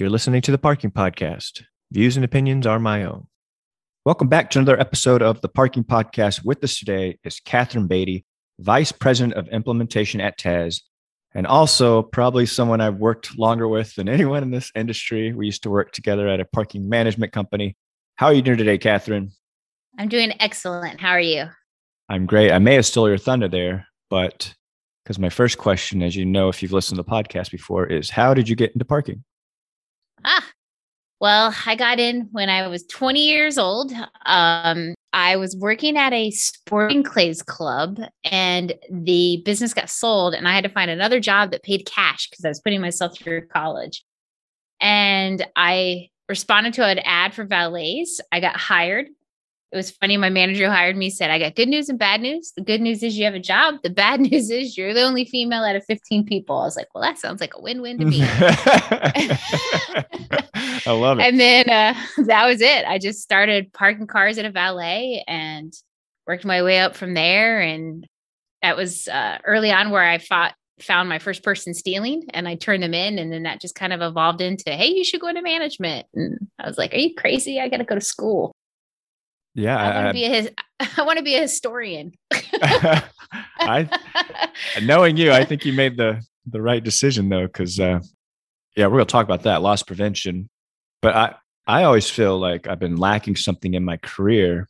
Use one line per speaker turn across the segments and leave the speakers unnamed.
You're listening to the Parking Podcast. Views and opinions are my own. Welcome back to another episode of the Parking Podcast. With us today is Katherine Beaty, Vice President of Implementation at TEZ, and also probably someone I've worked longer with than anyone in this industry. We used to work together at a parking management company. How are you doing today, Katherine?
I'm doing excellent. How are you?
I'm great. I may have stole your thunder there, but because my first question, as you know, if you've listened to the podcast before, is how did you get into parking?
Ah, well, I got in when I was 20 years old. Um, I was working at a sporting clays club and the business got sold, and I had to find another job that paid cash because I was putting myself through college. And I responded to an ad for valets. I got hired it was funny. My manager who hired me said, I got good news and bad news. The good news is you have a job. The bad news is you're the only female out of 15 people. I was like, well, that sounds like a win win to me.
I love it.
And then uh, that was it. I just started parking cars at a valet and worked my way up from there. And that was uh, early on where I fought, found my first person stealing and I turned them in. And then that just kind of evolved into, hey, you should go into management. And I was like, are you crazy? I got to go to school.
Yeah,
I, want to be a his, I want to be a historian.
I knowing you, I think you made the the right decision though, because uh, yeah, we're gonna talk about that loss prevention. But I I always feel like I've been lacking something in my career,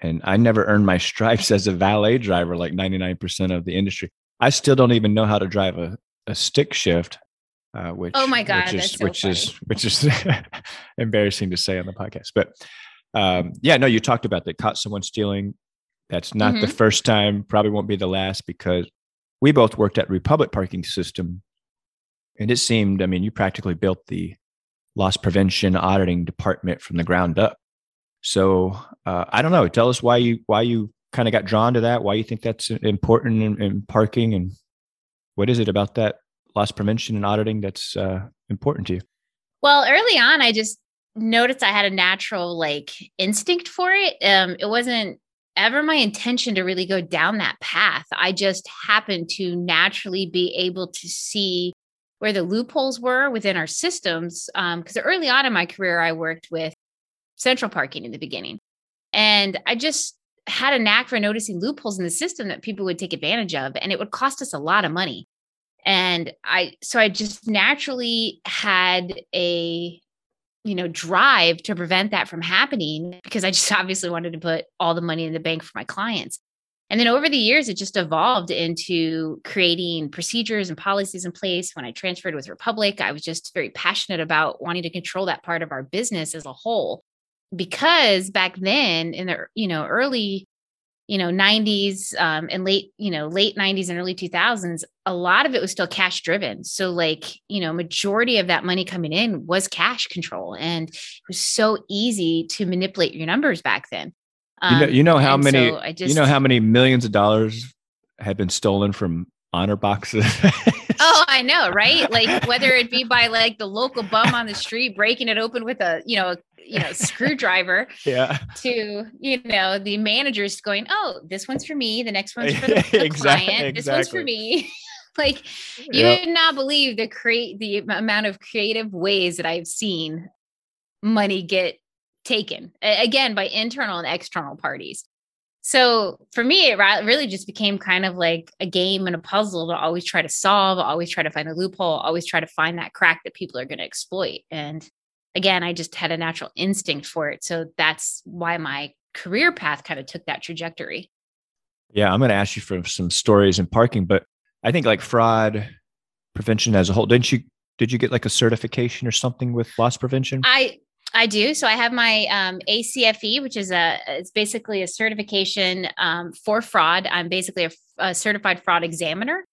and I never earned my stripes as a valet driver like ninety nine percent of the industry. I still don't even know how to drive a, a stick shift. Uh, which
oh my god,
which is
so
which
funny.
is which is embarrassing to say on the podcast, but um, yeah, no, you talked about that caught someone stealing. That's not the
Mhm.
first time, probably won't be the last because we both worked at Republic Parking System. And it seemed, I mean, you practically built the loss prevention auditing department from the ground up. So uh, I don't know. Tell us why you why you kind of got drawn to that. Why you think that's important in, in parking, and what is it about that loss prevention and auditing that's uh, important to you?
Well, early on, I just noticed I had a natural like instinct for it. Um, it wasn't ever my intention to really go down that path. I just happened to naturally be able to see where the loopholes were within our systems. Because early on in my career, I worked with central parking in the beginning. And I just had a knack for noticing loopholes in the system that people would take advantage of. And it would cost us a lot of money. And I, so I just naturally had a you know drive to prevent that from happening because i just obviously wanted to put all the money in the bank for my clients. And then over the years it just evolved into creating procedures and policies in place. When i transferred with republic i was just very passionate about wanting to control that part of our business as a whole because back then in the you know early you know 90s um, and late you know late 90s and early 2000s a lot of it was still cash driven. So like you know majority of that money coming in was cash control and it was so easy to manipulate your numbers back then.
You know, you know how
Um,
many
so I just,
you know how many millions of dollars have been stolen from honor boxes.
oh i know right? Like whether it be by like the local bum on the street breaking it open with a you know a, you know screwdriver
yeah,
to you know the managers going oh this one's for me the next one's for the, the
Exact-
client this one's for me. Like you
Yep.
would not believe the create the amount of creative ways that i've seen money get taken again by internal and external parties. So for me it really just became kind of like a game and a puzzle to always try to solve always try to find a loophole always try to find that crack that people are going to exploit. And again i just had a natural instinct for it so that's why my career path kind of took that trajectory
yeah. I'm going to ask you for some stories in parking, but I think like fraud prevention as a whole. Didn't you? Did you get like a certification or something with loss prevention?
I I do. So I have my um, ACFE, which is a it's basically a certification um, for fraud. I'm basically a, a certified fraud examiner,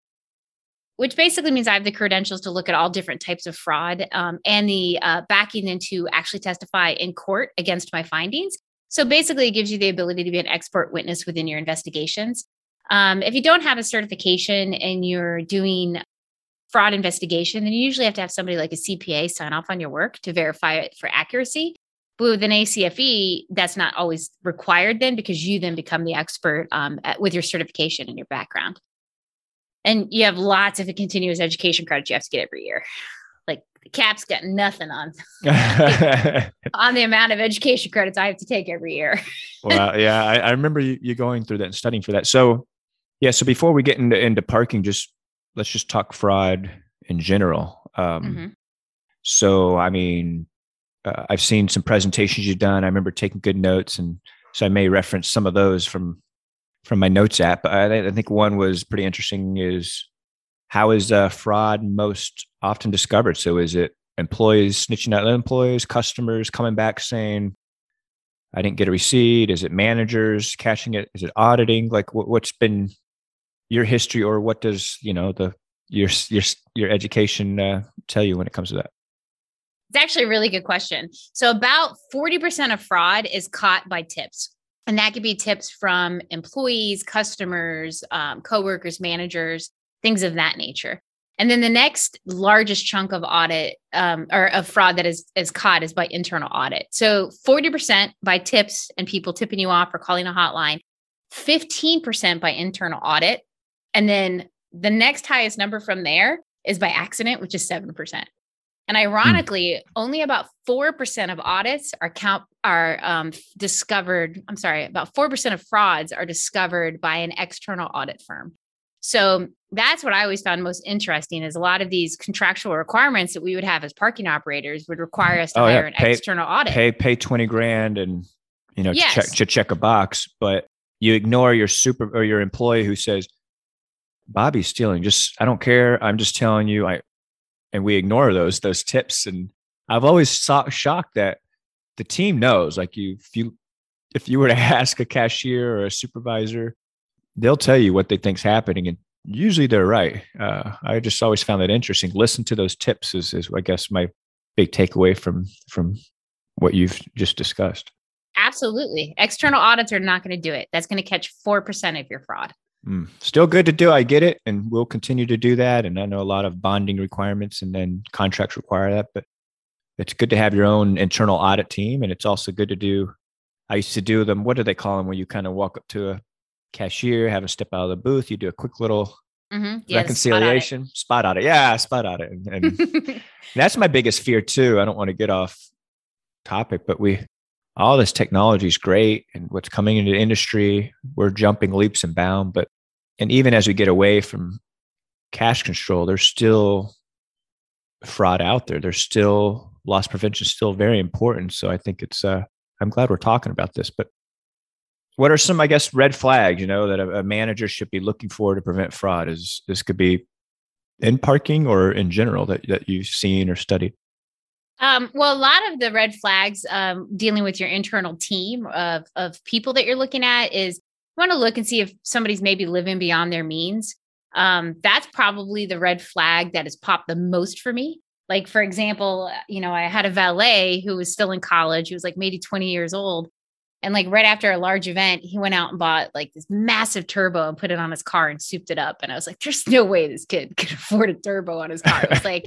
which basically means I have the credentials to look at all different types of fraud um, and the uh, backing then to actually testify in court against my findings. So basically, it gives you the ability to be an expert witness within your investigations. Um, if you don't have a certification and you're doing fraud investigation, then you usually have to have somebody like a CPA sign off on your work to verify it for accuracy. But with an ACFE, that's not always required then because you then become the expert um, at, with your certification and your background. And you have lots of continuous education credits you have to get every year. like cap's got nothing on on the amount of education credits i have to take every year
well yeah I, I remember you, you going through that and studying for that so yeah so before we get into into parking just let's just talk fraud in general um mm-hmm. so i mean uh, i've seen some presentations you've done i remember taking good notes and so i may reference some of those from from my notes app i, I think one was pretty interesting is how is uh, fraud most often discovered? So is it employees snitching out employees, customers coming back saying, I didn't get a receipt? Is it managers catching it? Is it auditing? Like what, what's been your history or what does, you know, the, your, your, your education uh, tell you when it comes to that?
It's actually a really good question. So about 40% of fraud is caught by tips. And that could be tips from employees, customers, um, coworkers, managers things of that nature. And then the next largest chunk of audit um, or of fraud that is is caught is by internal audit. So 40% by tips and people tipping you off or calling a hotline, 15% by internal audit. And then the next highest number from there is by accident, which is 7%. And ironically, hmm. only about 4% of audits are count are um, discovered. I'm sorry, about 4% of frauds are discovered by an external audit firm. So that's what I always found most interesting is a lot of these contractual requirements that we would have as parking operators would require us to oh, hire yeah. an pay, external audit.
Pay pay 20 grand and you know yes. to, check, to check a box, but you ignore your super or your employee who says, Bobby's stealing. Just I don't care. I'm just telling you. I and we ignore those those tips. And I've always saw, shocked that the team knows. Like you, if you if you were to ask a cashier or a supervisor, they'll tell you what they think's happening, and usually they're right. Uh, I just always found that interesting. Listen to those tips is, is I guess my big takeaway from from what you've just discussed.
Absolutely, external audits are not going to do it. That's going to catch four percent of your fraud.
Mm, still good to do. I get it, and we'll continue to do that. And I know a lot of bonding requirements and then contracts require that, but it's good to have your own internal audit team, and it's also good to do. I used to do them. What do they call them? Where you kind of walk up to a cashier, have a step out of the booth. You do a quick little mm-hmm. yeah, reconciliation, spot audit. Yeah, spot audit. And, and that's my biggest fear too. I don't want to get off topic, but we all this technology is great and what's coming into the industry, we're jumping leaps and bounds. But and even as we get away from cash control, there's still fraud out there. There's still loss prevention is still very important. So I think it's uh I'm glad we're talking about this. But what are some, I guess, red flags, you know, that a, a manager should be looking for to prevent fraud? Is this could be in parking or in general that, that you've seen or studied?
Um, well, a lot of the red flags um, dealing with your internal team of, of people that you're looking at is want to look and see if somebody's maybe living beyond their means. Um, that's probably the red flag that has popped the most for me. Like, for example, you know, I had a valet who was still in college, He was like maybe 20 years old. And like right after a large event, he went out and bought like this massive turbo and put it on his car and souped it up. And I was like, there's no way this kid could afford a turbo on his car. It was like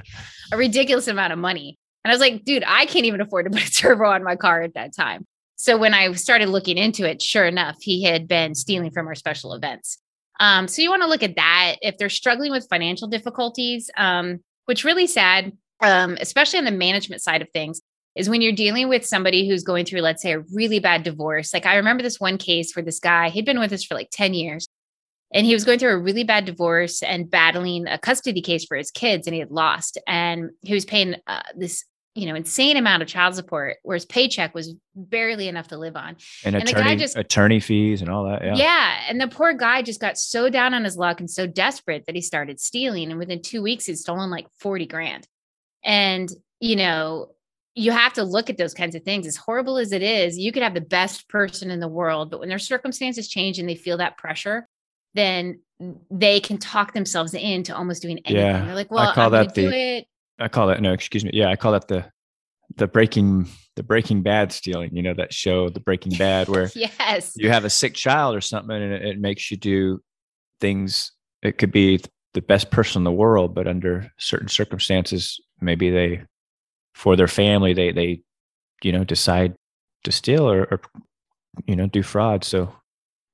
a ridiculous amount of money. And I was like, dude, I can't even afford to put a turbo on my car at that time. So when I started looking into it, sure enough, he had been stealing from our special events. Um, so you want to look at that. If they're struggling with financial difficulties, um, which really sad, um, especially on the management side of things, is when you're dealing with somebody who's going through, let's say, a really bad divorce. Like I remember this one case where this guy, he'd been with us for like 10 years and he was going through a really bad divorce and battling a custody case for his kids and he had lost. And he was paying uh, this you know, insane amount of child support, where his paycheck was barely enough to live on.
And, and attorney, the guy just attorney fees and all that. Yeah.
Yeah. And the poor guy just got so down on his luck and so desperate that he started stealing. And within two weeks, he'd stolen like 40 grand. And, you know, you have to look at those kinds of things. As horrible as it is, you could have the best person in the world, but when their circumstances change and they feel that pressure, then they can talk themselves into almost doing anything. Yeah, They're like, well, I call I'm that the,
I call that no, excuse me. Yeah, I call that the the breaking the breaking bad stealing you know that show the breaking bad where
yes
you have a sick child or something and it, it, makes you do things it could be the best person in the world but under certain circumstances maybe they for their family they they you know decide to steal or, or you know do fraud so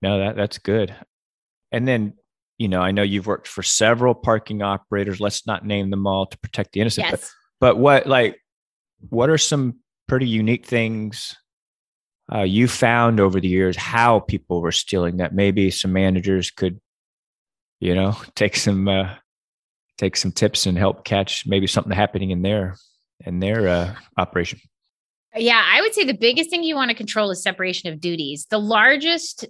no that that's good and then you know i know you've worked for several parking operators let's not name them all to protect the innocent yes. but but what like what are some pretty unique things uh, you found over the years how people were stealing that maybe some managers could you know take some uh, take some tips and help catch maybe something happening in their in their uh, operation
yeah i would say the biggest thing you want to control is separation of duties the largest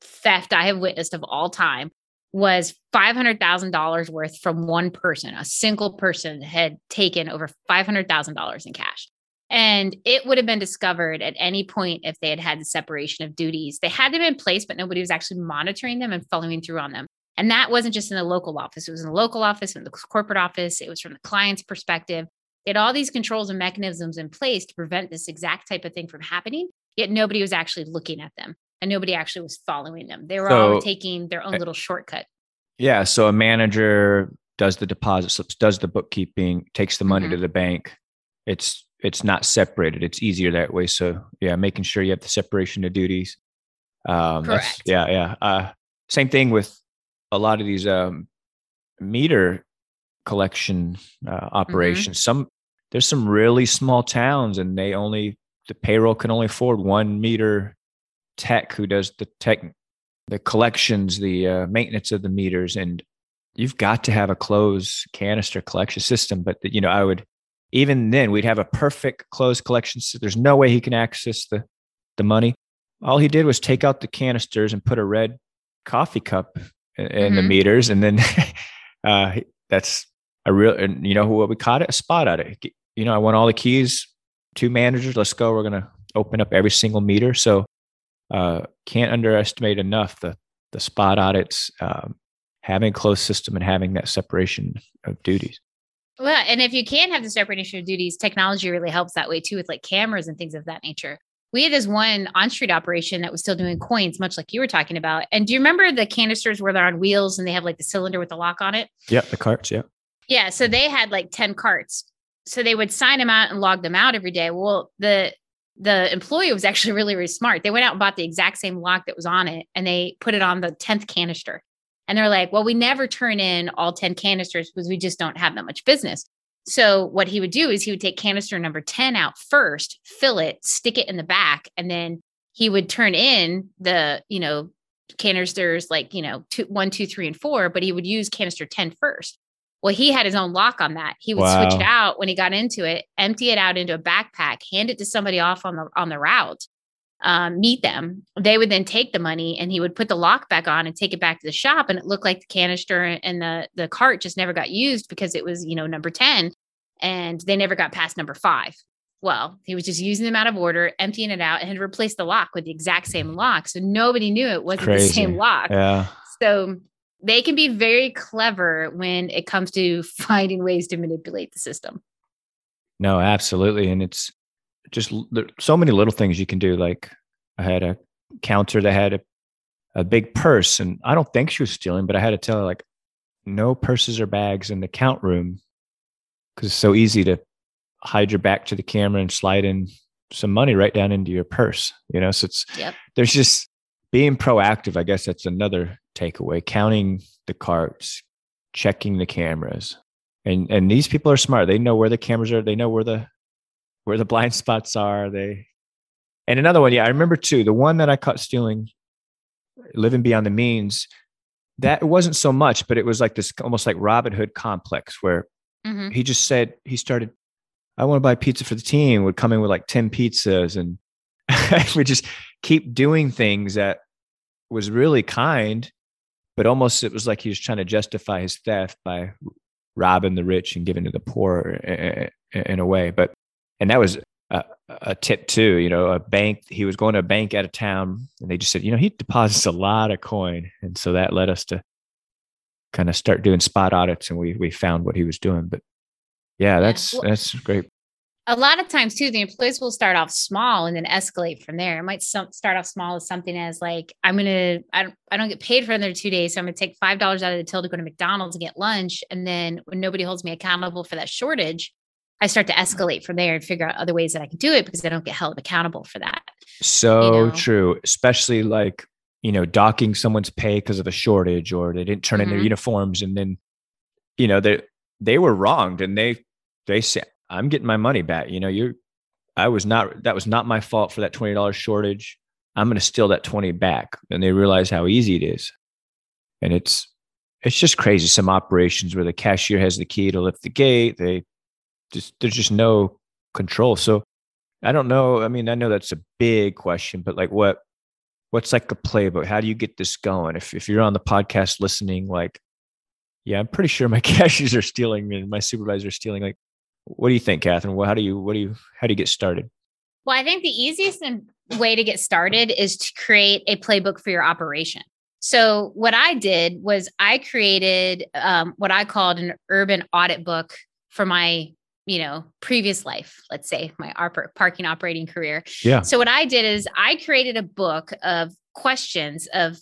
theft i have witnessed of all time was $500,000 worth from one person. A single person had taken over $500,000 in cash. And it would have been discovered at any point if they had had the separation of duties. They had them in place, but nobody was actually monitoring them and following through on them. And that wasn't just in the local office, it was in the local office, in the corporate office, it was from the client's perspective. They had all these controls and mechanisms in place to prevent this exact type of thing from happening, yet nobody was actually looking at them and nobody actually was following them. They were so, all taking their own little shortcut.
Yeah. So a manager does the deposit slips, does the bookkeeping, takes the money mm-hmm. to the bank. It's it's not separated. It's easier that way. So yeah, making sure you have the separation of duties. Um, Correct. yeah, yeah. Uh, same thing with a lot of these um, meter collection uh, mm-hmm. operations. Mm-hmm. Some there's some really small towns, and they only the payroll can only afford one meter tech who does the tech the collections, the uh, maintenance of the meters, and you've got to have a closed canister collection system. But you know, I would even then we'd have a perfect closed collection. system. there's no way he can access the the money. All he did was take out the canisters and put a red coffee cup in, mm-hmm. the meters, and then uh, that's a real. And you know what we caught it? A spot at it. You know, I want all the keys. Two managers. Let's go. We're gonna open up every single meter. So uh, can't underestimate enough the the spot audits, um, having a closed system, and having that separation of duties.
Well, and if you can have the separation of duties, technology really helps that way too, with like cameras and things of that nature. We had this one on street operation that was still doing coins, much like you were talking about. And do you remember the canisters where they're on wheels and they have like the cylinder with the lock on it?
Yeah, the carts. Yeah.
Yeah. So they had like 10 carts. So they would sign them out and log them out every day. Well, the the employee was actually really, really smart. They went out and bought the exact same lock that was on it and they put it on the 10th canister. And they're like, well, we never turn in all 10 canisters because we just don't have that much business. So what he would do is he would take canister number 10 out first, fill it, stick it in the back, and then he would turn in the, you know, canisters like, you know, two, one, two, three, and four, but he would use canister 10 first. Well, he had his own lock on that. He would wow. switch it out when he got into it, empty it out into a backpack, hand it to somebody off on the on the route, um, meet them. They would then take the money and he would put the lock back on and take it back to the shop. And it looked like the canister and the the cart just never got used because it was, you know, number 10 and they never got past number five. Well, he was just using them out of order, emptying it out, and had replaced the lock with the exact same lock. So nobody knew it wasn't Crazy. the same lock.
Yeah.
So they can be very clever when it comes to finding ways to manipulate the system.
No, absolutely. And it's just so many little things you can do. Like I had a counter that had a, a big purse, and I don't think she was stealing, but I had to tell her, like, no purses or bags in the count room because it's so easy to hide your back to the camera and slide in some money right down into your purse. You know, so it's yep. there's just being proactive. I guess that's another takeaway counting the carts checking the cameras and and these people are smart they know where the cameras are they know where the where the blind spots are they and another one yeah i remember too the one that i caught stealing living beyond the means that it wasn't so much but it was like this almost like robin hood complex where mm-hmm. he just said he started i want to buy pizza for the team would come in with like 10 pizzas and we just keep doing things that was really kind but almost it was like he was trying to justify his theft by robbing the rich and giving to the poor in a way. But and that was a, a, tip too. You know, a bank. He was going to a bank out of town, and they just said, you know, he deposits a lot of coin, and so that led us to kind of start doing spot audits, and we we found what he was doing. But yeah, that's yeah. Well, that's great
a lot of times too the employees will start off small and then escalate from there it might some, start off small as something as like i'm gonna I don't, I don't get paid for another two days so i'm gonna take five dollars out of the till to go to mcdonald's and get lunch and then when nobody holds me accountable for that shortage i start to escalate from there and figure out other ways that i can do it because i don't get held accountable for that
so you know? true especially like you know docking someone's pay because of a shortage or they didn't turn mm-hmm. in their mm-hmm. uniforms and then you know they they were wronged and they they I'm getting my money back. You know, you're, I was not, that was not my fault for that $20 shortage. I'm going to steal that 20 back. And they realize how easy it is. And it's, it's just crazy. Some operations where the cashier has the key to lift the gate. They just, there's just no control. So I don't know. I mean, I know that's a big question, but like what, what's like a playbook? How do you get this going? If, if you're on the podcast listening, like, yeah, I'm pretty sure my cashiers are stealing and my supervisor is stealing. Like, what do you think, Katherine? Well, how do you, what do you, how do you get started?
Well, I think the easiest way to get started is to create a playbook for your operation. So, what I did was I created um, what I called an urban audit book for my you know previous life let's say my parking operating career
yeah
so what i did is i created a book of questions of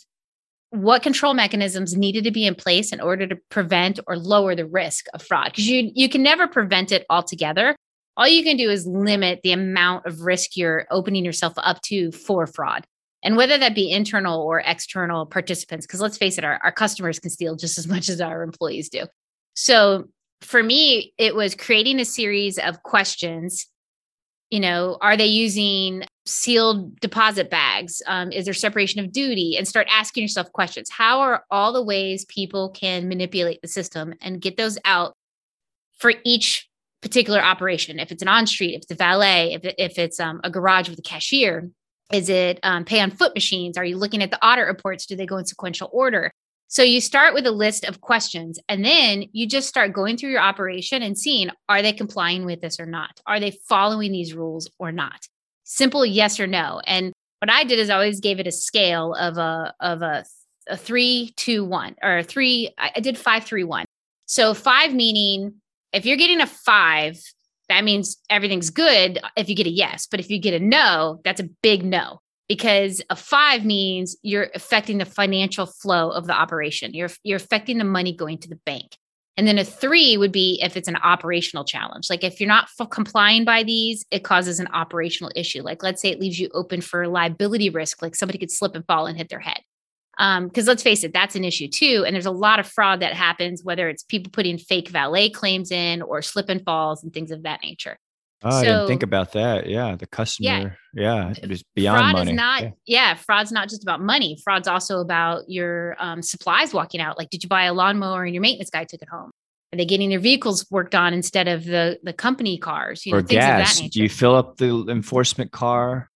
what control mechanisms needed to be in place in order to prevent or lower the risk of fraud because you you can never prevent it altogether. All you can do is limit the amount of risk you're opening yourself up to for fraud and whether that be internal or external participants because let's face it our, our customers can steal just as much as our employees do. So for me it was creating a series of questions you know are they using sealed deposit bags um, is there separation of duty and start asking yourself questions. How are all the ways people can manipulate the system and get those out for each particular operation? If it's an on street if it's a valet if, if it's um, a garage with a cashier is it um, pay on foot machines? Are you looking at the audit reports? Do they go in sequential order? So you start with a list of questions and then you just start going through your operation and seeing are they complying with this or not? Are they following these rules or not? Simple yes or no. And what I did is I always gave it a scale of a of a, a three, two, one, or three. I did five, three, one. So five meaning if you're getting a five, that means everything's good if you get a yes. But if you get a no, that's a big no because a five means you're affecting the financial flow of the operation. You're you're affecting the money going to the bank. And then a three would be if it's an operational challenge. Like if you're not complying by these, it causes an operational issue. Like let's say it leaves you open for liability risk, like somebody could slip and fall and hit their head. Because um, let's face it, that's an issue too. And there's a lot of fraud that happens, whether it's people putting fake valet claims in or slip and falls and things of that nature.
Oh, so, I didn't think about that. Yeah, the customer. Yeah, yeah it was beyond
fraud
money.
Is not,
yeah.
yeah. fraud's not just about money. Fraud's also about your um, supplies walking out. Like, did you buy a lawnmower and your maintenance guy took it home? Are they getting their vehicles worked on instead of the the company cars?
You know, or gas? Do you fill up the enforcement car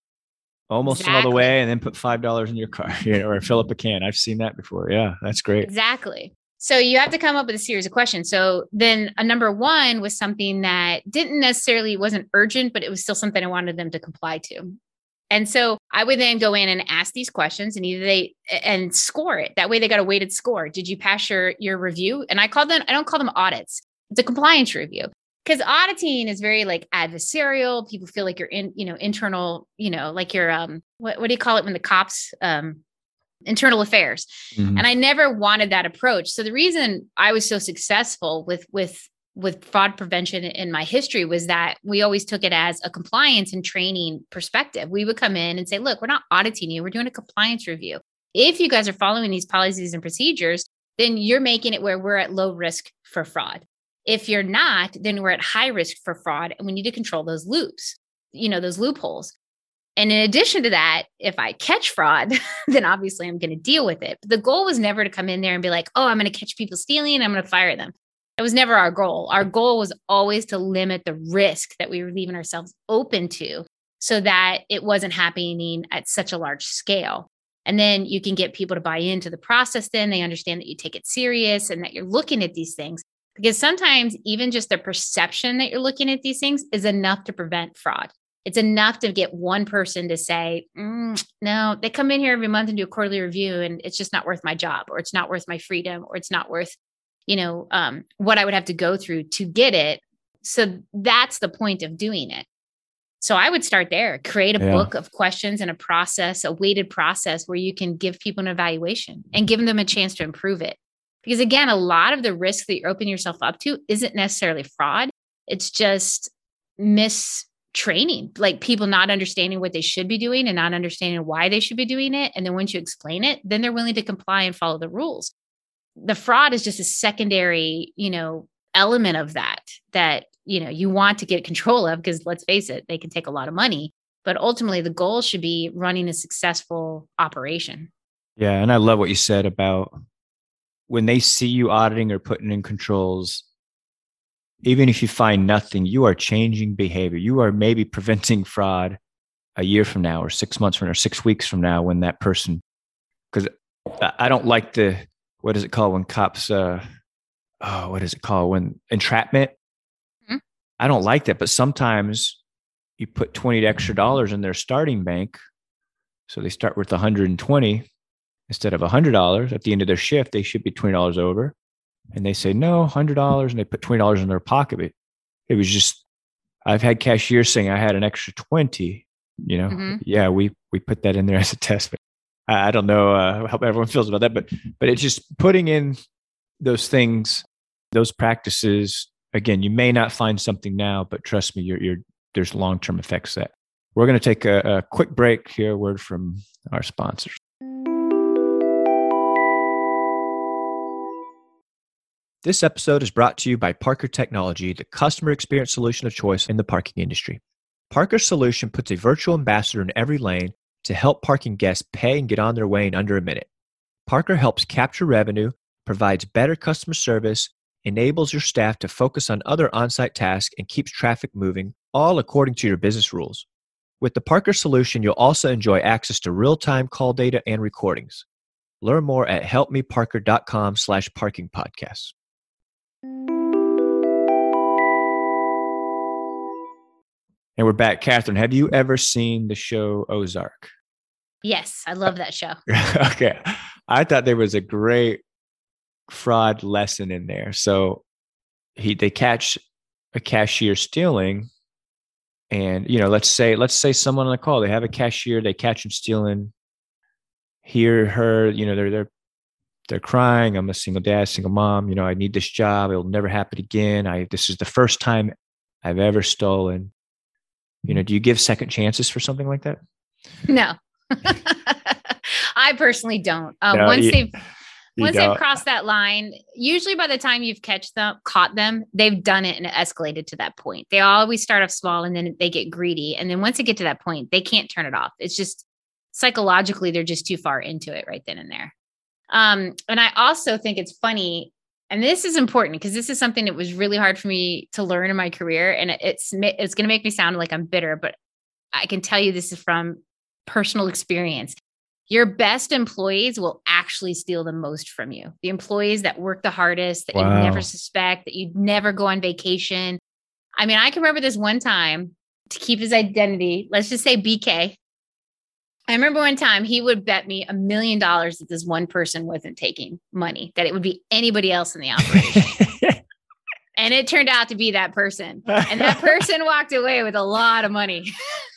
almost exactly. all the way and then put five dollars in your car, you know, or fill up a can? I've seen that before. Yeah, that's great.
Exactly. So you have to come up with a series of questions. So then a number one was something that didn't necessarily wasn't urgent, but it was still something I wanted them to comply to. And so I would then go in and ask these questions and either they and score it. That way they got a weighted score. Did you pass your your review? And I call them, I don't call them audits. It's a compliance review. Because auditing is very like adversarial. People feel like you're in, you know, internal, you know, like you're um what, what do you call it when the cops um internal affairs. Mm-hmm. and i never wanted that approach. So the reason i was so successful with with with fraud prevention in my history was that we always took it as a compliance and training perspective. We would come in and say look we're not auditing you. We're doing a compliance review. If you guys are following these policies and procedures then you're making it where we're at low risk for fraud. If you're not then we're at high risk for fraud and we need to control those loops you know those loopholes and in addition to that, if I catch fraud, then obviously I'm going to deal with it. But the goal was never to come in there and be like, oh, I'm going to catch people stealing I'm going to fire them. That was never our goal. Our goal was always to limit the risk that we were leaving ourselves open to so that it wasn't happening at such a large scale. And then you can get people to buy into the process, then they understand that you take it serious and that you're looking at these things. Because sometimes even just the perception that you're looking at these things is enough to prevent fraud it's enough to get one person to say, mm, no, they come in here every month and do a quarterly review and it's just not worth my job or it's not worth my freedom or it's not worth, you know, um, what I would have to go through to get it. So that's the point of doing it. So I would start there, create a yeah. book of questions and a process, a weighted process where you can give people an evaluation and give them a chance to improve it. Because again, a lot of the risk that you're opening yourself up to isn't necessarily fraud. It's just mis training, like people not understanding what they should be doing and not understanding why they should be doing it. And then once you explain it, then they're willing to comply and follow the rules. The fraud is just a secondary, you know, element of that, that you know you want to get control of because let's face it they can take a lot of money but ultimately the goal should be running a successful operation
yeah and i love what you said about when they see you auditing or putting in controls even if you find nothing you are changing behavior. You are maybe preventing fraud a year from now or six months from now or six weeks from now when that person because i don't like the what is it called when cops uh oh what is it called when entrapment? Mm-hmm. i don't like that but sometimes you put 20 extra dollars in their starting bank so they start with 120 instead of $100 at the end of their shift they should be $20 over and they say no $100 and they put $20 in their pocket it, it was just i've had cashiers saying i had an extra 20 you know? Mm-hmm. yeah we we put that in there as a test but i, I don't know uh, how everyone feels about that but but it's just putting in those things those practices. Again you may not find something now but trust me you're, you're there's long-term effects that. We're going to take a, a quick break here. Word from our sponsors This episode is brought to you by Parker Technology, the customer experience solution of choice in the parking industry. Parker's solution puts a virtual ambassador in every lane to help parking guests pay and get on their way in under a minute. Parker helps capture revenue, provides better customer service, enables your staff to focus on other on site tasks, and keeps traffic moving, all according to your business rules. With the Parker solution, you'll also enjoy access to real time call data and recordings. Learn more at helpmeparker.com slash parking podcasts. And we're back. Katherine, have you ever seen the show Ozark?
Yes, I uh, love that show.
okay. I thought there was a great fraud lesson in there. So he they catch a cashier stealing and you know let's say let's say someone on the call they have a cashier they catch him stealing hear her you know they're they're they're crying i'm a single dad single mom you know i need this job it'll never happen again i this is the first time i've ever stolen. You know do you give second chances for something like that?
No. I personally don't. Um, no, once you, they've once they've crossed that line usually by the time you've catch them caught them they've done it and it escalated to that point. They always start off small and then they get greedy and then once they get to that point they can't turn it off. It's just psychologically they're just too far into it right then and there um, and i also think it's funny and this is important because this is something that was really hard for me to learn in my career and it's it's going to make me sound like i'm bitter but i can tell you this is from personal experience. Your best employees will actually steal the most from you. The employees that work the hardest that wow. you never suspect that you'd never go on vacation. I mean i can remember this one time to keep his identity let's just say bk I remember one time he would bet me a million dollars that this one person wasn't taking money, that it would be anybody else in the operation. and it turned out to be that person. And that person walked away with a lot of money.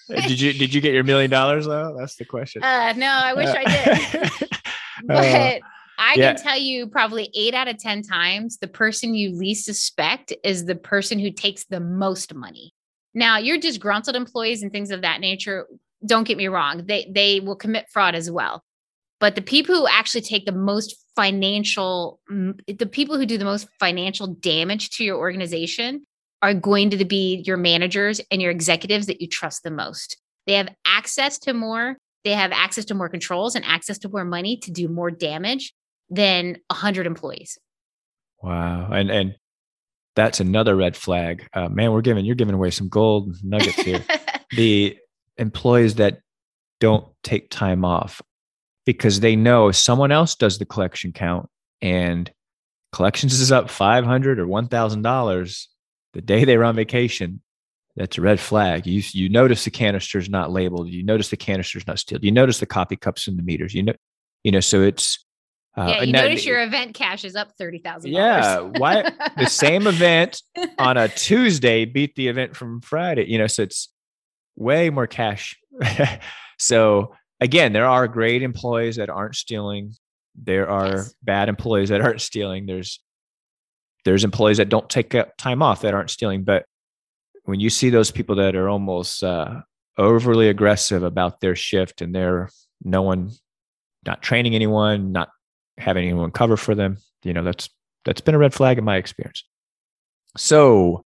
did you did you get your million dollars though? That's the question.
Uh, no, I wish I did. but uh, I yeah. can tell you probably eight out of 10 times the person you least suspect is the person who takes the most money. Now, your disgruntled employees and things of that nature don't get me wrong, they they will commit fraud as well. But the people who actually take the most financial, the people who do the most financial damage to your organization are going to be your managers and your executives that you trust the most. They have access to more, they have access to more controls and access to more money to do more damage than 100 employees.
Wow. And and that's another red flag. Uh, man, we're giving you're giving away some gold nuggets here. the employees that don't take time off because they know someone else does the collection count and collections is up 500 or $1000 the day they are on vacation that's a red flag you you notice the canister's not labeled you notice the canister's not sealed you notice the coffee cups in the meters you know you know so it's
uh, yeah, you notice your event cash is up thirty thousand.
Yeah, why the same event on a Tuesday beat the event from Friday? You know, so it's way more cash. so again, there are great employees that aren't stealing. There are yes. bad employees that aren't stealing. There's there's employees that don't take time off that aren't stealing. But when you see those people that are almost uh, overly aggressive about their shift and they're no one not training anyone, not having anyone cover for them, you know, that's that's been a red flag in my experience. So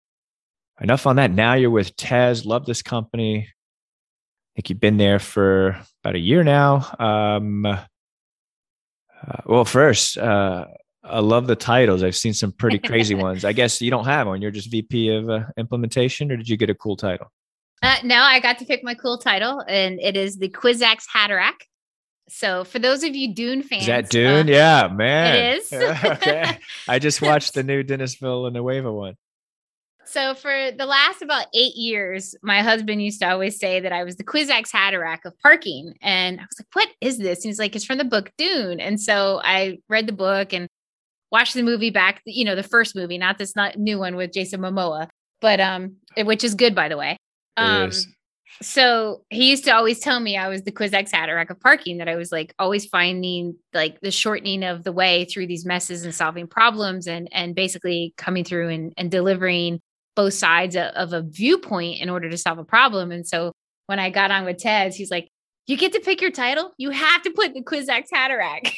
enough on that. Now you're with Tez. Love this company. I think you've been there for about a year now. Um, uh, well, first, uh, I love the titles. I've seen some pretty crazy ones. I guess you don't have one. You're just VP of uh, implementation, or did you get a cool title?
Uh, no, I got to pick my cool title, and it is the Kwisatz Haderach. So, for those of you Dune fans,
is that Dune? Uh, yeah, man,
it is.
okay, I just watched the new Dennisville Denis Villeneuve one.
So for the last about eight years, my husband used to always say that I was the Kwisatz Haderach of parking. And I was like, what is this? And he's like, it's from the book Dune. And so I read the book and watched the movie back, you know, the first movie, not this not new one with Jason Momoa, but um, which is good by the way. Um, so he used to always tell me I was the Kwisatz Haderach of parking, that I was like always finding like the shortening of the way through these messes and solving problems and and basically coming through and, and delivering both sides of a viewpoint in order to solve a problem. And so when I got on with Tez, he's like, you get to pick your title. You have to put the Kwisatz Haderach.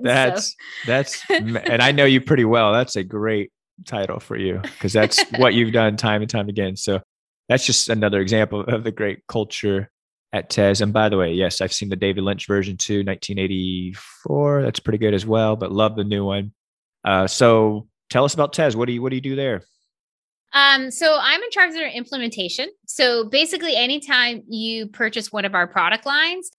that's so. that's and I know you pretty well. That's a great title for you because that's what you've done time and time again. So that's just another example of the great culture at Tez. And by the way, yes, I've seen the David Lynch version too, 1984. That's pretty good as well, but love the new one. Uh, so tell us about Tez. What do you what do you do there?
Um, so I'm in charge of their implementation. So basically, anytime you purchase one of our product lines,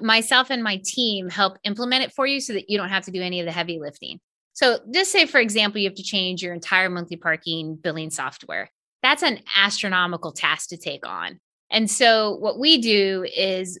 myself and my team help implement it for you so that you don't have to do any of the heavy lifting. So just say, for example, you have to change your entire monthly parking billing software. That's an astronomical task to take on. And so what we do is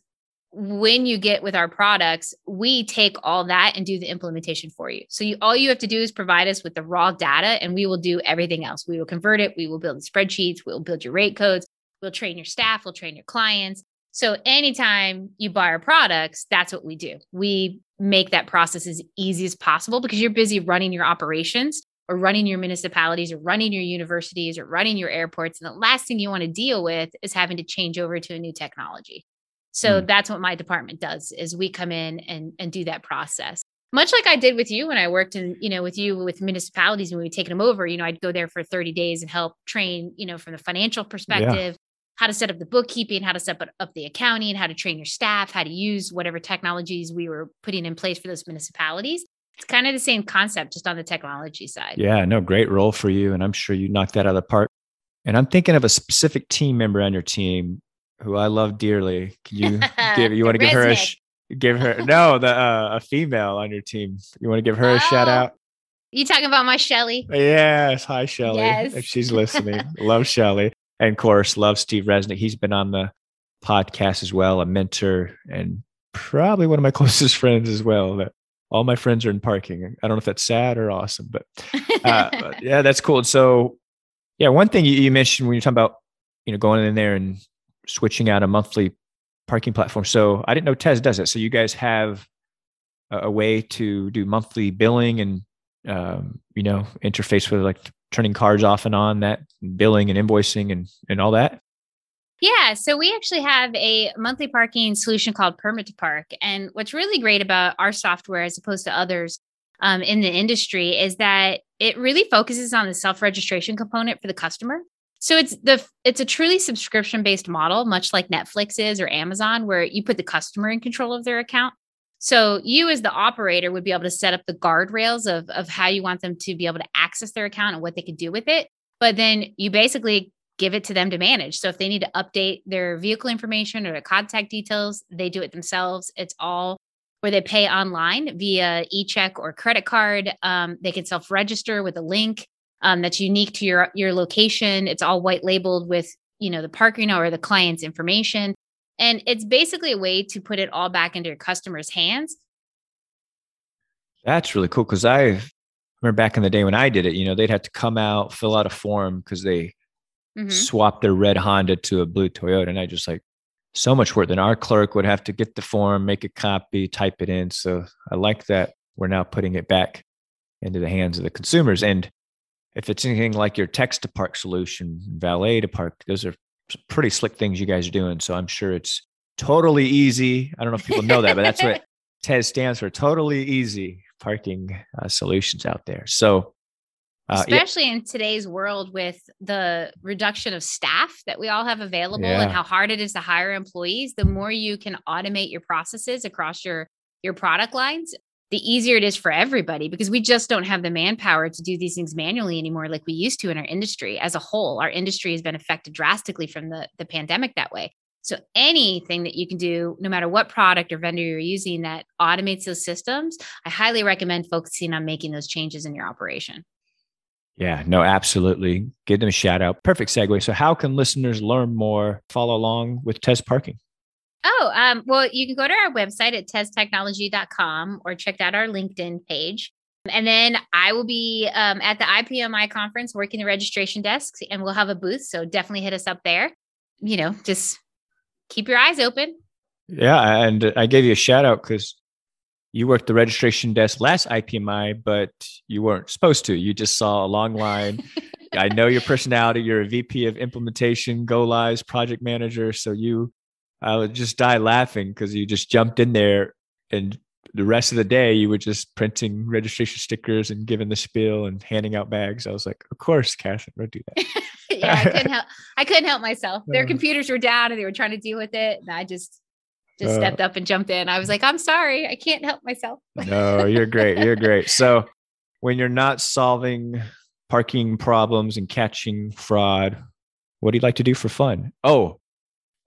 when you get with our products, we take all that and do the implementation for you. So you all you have to do is provide us with the raw data and we will do everything else. We will convert it, we will build the spreadsheets, we'll build your rate codes, we'll train your staff, we'll train your clients. So anytime you buy our products, that's what we do. We make that process as easy as possible because you're busy running your operations or running your municipalities or running your universities or running your airports and the last thing you want to deal with is having to change over to a new technology. So mm. that's what my department does is we come in and, and do that process. Much like I did with you when I worked in, you know, with you with municipalities when we taken them over, you know, I'd go there for 30 days and help train, you know, from the financial perspective, yeah. how to set up the bookkeeping, how to set up the accounting, how to train your staff, how to use whatever technologies we were putting in place for those municipalities. It's kind of the same concept, just on the technology side.
Yeah, no, great role for you. And I'm sure you knocked that out of the park. And I'm thinking of a specific team member on your team who I love dearly. Can you give you want to give her a sh- give her no the uh, a female on your team? You want to give her oh, a shout oh, out?
You talking about my Shelly?
Yes, hi Shelly. Yes. If she's listening, love Shelly, and of course love Steve Resnick. He's been on the podcast as well, a mentor and probably one of my closest friends as well. That all my friends are in parking. I don't know if that's sad or awesome, but, uh, yeah, that's cool. So yeah, one thing you, you mentioned when you're talking about you know going in there and switching out a monthly parking platform. So I didn't know Tez does it. So you guys have a, a way to do monthly billing and um, you know interface with like turning cars off and on that billing and invoicing and and all that.
Yeah, so we actually have a monthly parking solution called Permit2Park, and what's really great about our software as opposed to others um, in the industry is that it really focuses on the self registration component for the customer. So it's the it's a truly subscription based model, much like Netflix is or Amazon, where you put the customer in control of their account. So you as the operator would be able to set up the guardrails of, of how you want them to be able to access their account and what they can do with it. But then you basically give it to them to manage. So if they need to update their vehicle information or their contact details, they do it themselves. It's all where they pay online via e-check or credit card. Um, they can self-register with a link um, that's unique to your your location. It's all white labeled with you know the parking or the client's information, and it's basically a way to put it all back into your customer's hands.
That's really cool because I remember back in the day when I did it. You know, they'd have to come out, fill out a form because they mm-hmm. swapped their red Honda to a blue Toyota, and I just like so much work. Then our clerk would have to get the form, make a copy, type it in. So I like that we're now putting it back into the hands of the consumers. And if it's anything like your Text2Park solution, valet to park, those are pretty slick things you guys are doing. So I'm sure it's totally easy. I don't know if people know that, but that's what TEZ stands for totally easy parking uh, solutions out there. So
Uh, Especially yeah. in today's world with the reduction of staff that we all have available yeah. and how hard it is to hire employees, the more you can automate your processes across your your product lines, the easier it is for everybody because we just don't have the manpower to do these things manually anymore like we used to in our industry as a whole. Our industry has been affected drastically from the, the pandemic that way. So anything that you can do, no matter what product or vendor you're using that automates those systems, I highly recommend focusing on making those changes in your operation.
Yeah, no, absolutely. Give them a shout out. Perfect segue. So, how can listeners learn more, follow along with Test Parking?
Oh, um, well, you can go to our website at teztechnology.com or check out our LinkedIn page. And then I will be um, at the IPMI conference working the registration desks and we'll have a booth. So definitely hit us up there. You know, just keep your eyes open.
Yeah. And I gave you a shout out because you worked the registration desk last IPMI, but you weren't supposed to. You just saw a long line. I know your personality. You're a VP of implementation, go lives, project manager. So you, I would just die laughing because you just jumped in there and the rest of the day you were just printing registration stickers and giving the spiel and handing out bags. I was like, of course, Katherine, don't do that.
yeah, I couldn't help. I couldn't help myself. Their uh. computers were down and they were trying to deal with it, and I just just uh, stepped up and jumped in. I was like, I'm sorry, I can't help myself.
no, you're great. You're great. So when you're not solving parking problems and catching fraud, what do you like to do for fun? Oh,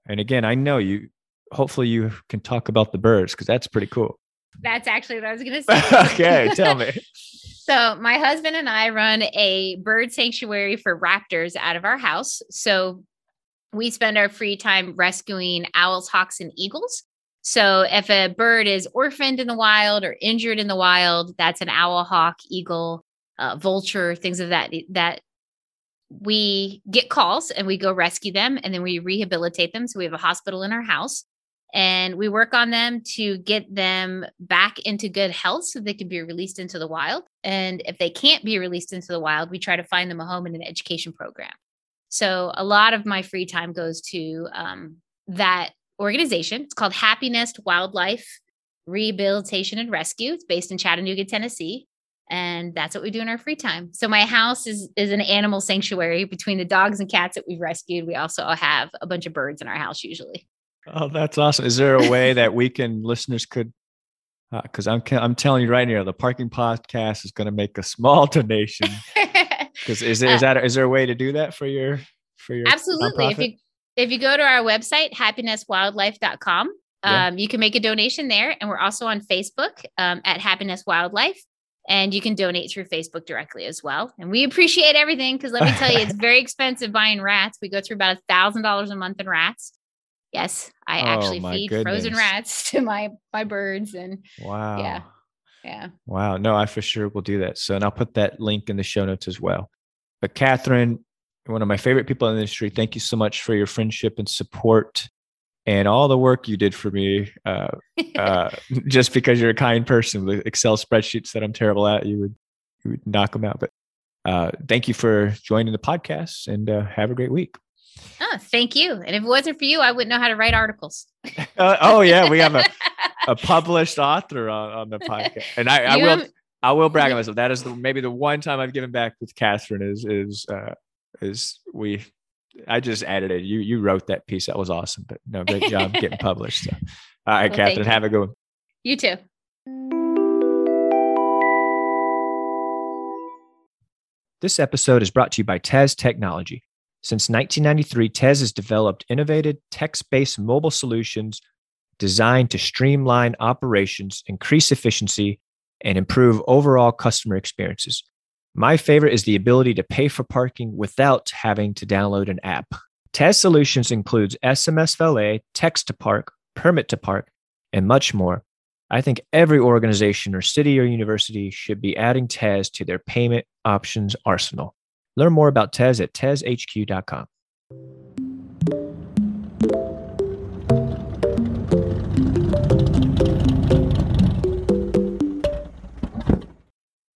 and again, I know you. Hopefully, you can talk about the birds because that's pretty cool.
That's actually what I was going to say.
okay, tell me.
So, my husband and I run a bird sanctuary for raptors out of our house. So, we spend our free time rescuing owls, hawks, and eagles. So, if a bird is orphaned in the wild or injured in the wild, that's an owl, hawk, eagle, uh, vulture, things of that that we get calls and we go rescue them and then we rehabilitate them. So we have a hospital in our house and we work on them to get them back into good health so they can be released into the wild. And if they can't be released into the wild, we try to find them a home in an education program. So a lot of my free time goes to um, that organization. It's called Happy Nest Wildlife Rehabilitation and Rescue. It's based in Chattanooga, Tennessee. And that's what we do in our free time. So my house is is an animal sanctuary between the dogs and cats that we've rescued. We also have a bunch of birds in our house usually.
Oh, that's awesome. Is there a way that we can listeners could because uh, I'm I'm telling you right now, the parking podcast is going to make a small donation. Because is, is that is there a way to do that for your for your
absolutely? Nonprofit? If you if you go to our website happinesswildlife.com, yeah. um, you can make a donation there, and we're also on Facebook um, at Happiness Wildlife, and you can donate through Facebook directly as well. And we appreciate everything because let me tell you, it's very expensive buying rats. We go through about a thousand dollars a month in rats. Yes, I oh, actually feed goodness. frozen rats to my my birds and
wow.
Yeah. Yeah.
Wow. No, I for sure will do that. So and I'll put that link in the show notes as well. But Katherine, one of my favorite people in the industry, thank you so much for your friendship and support and all the work you did for me. Uh, uh, just because you're a kind person with Excel spreadsheets that I'm terrible at, you would you would knock them out. But uh, thank you for joining the podcast and uh, have a great week.
Oh, thank you. And if it wasn't for you, I wouldn't know how to write articles.
uh, oh yeah, we have a, a published author on, on the podcast, and I, I will I will brag on myself. That is the, maybe the one time I've given back with Katherine is is uh, is we. I just added it. You you wrote that piece. That was awesome. But no, great job getting published. So. All right, well, Katherine, have a good one.
You too.
This episode is brought to you by Tez Technology. Since 1993, Tez has developed innovative text based mobile solutions designed to streamline operations, increase efficiency, and improve overall customer experiences. My favorite is the ability to pay for parking without having to download an app. Tez Solutions includes SMS Valet, Text2Park, Permit to Park, and much more. I think every organization or city or university should be adding Tez to their payment options arsenal. Learn more about Tez at tezhq.com.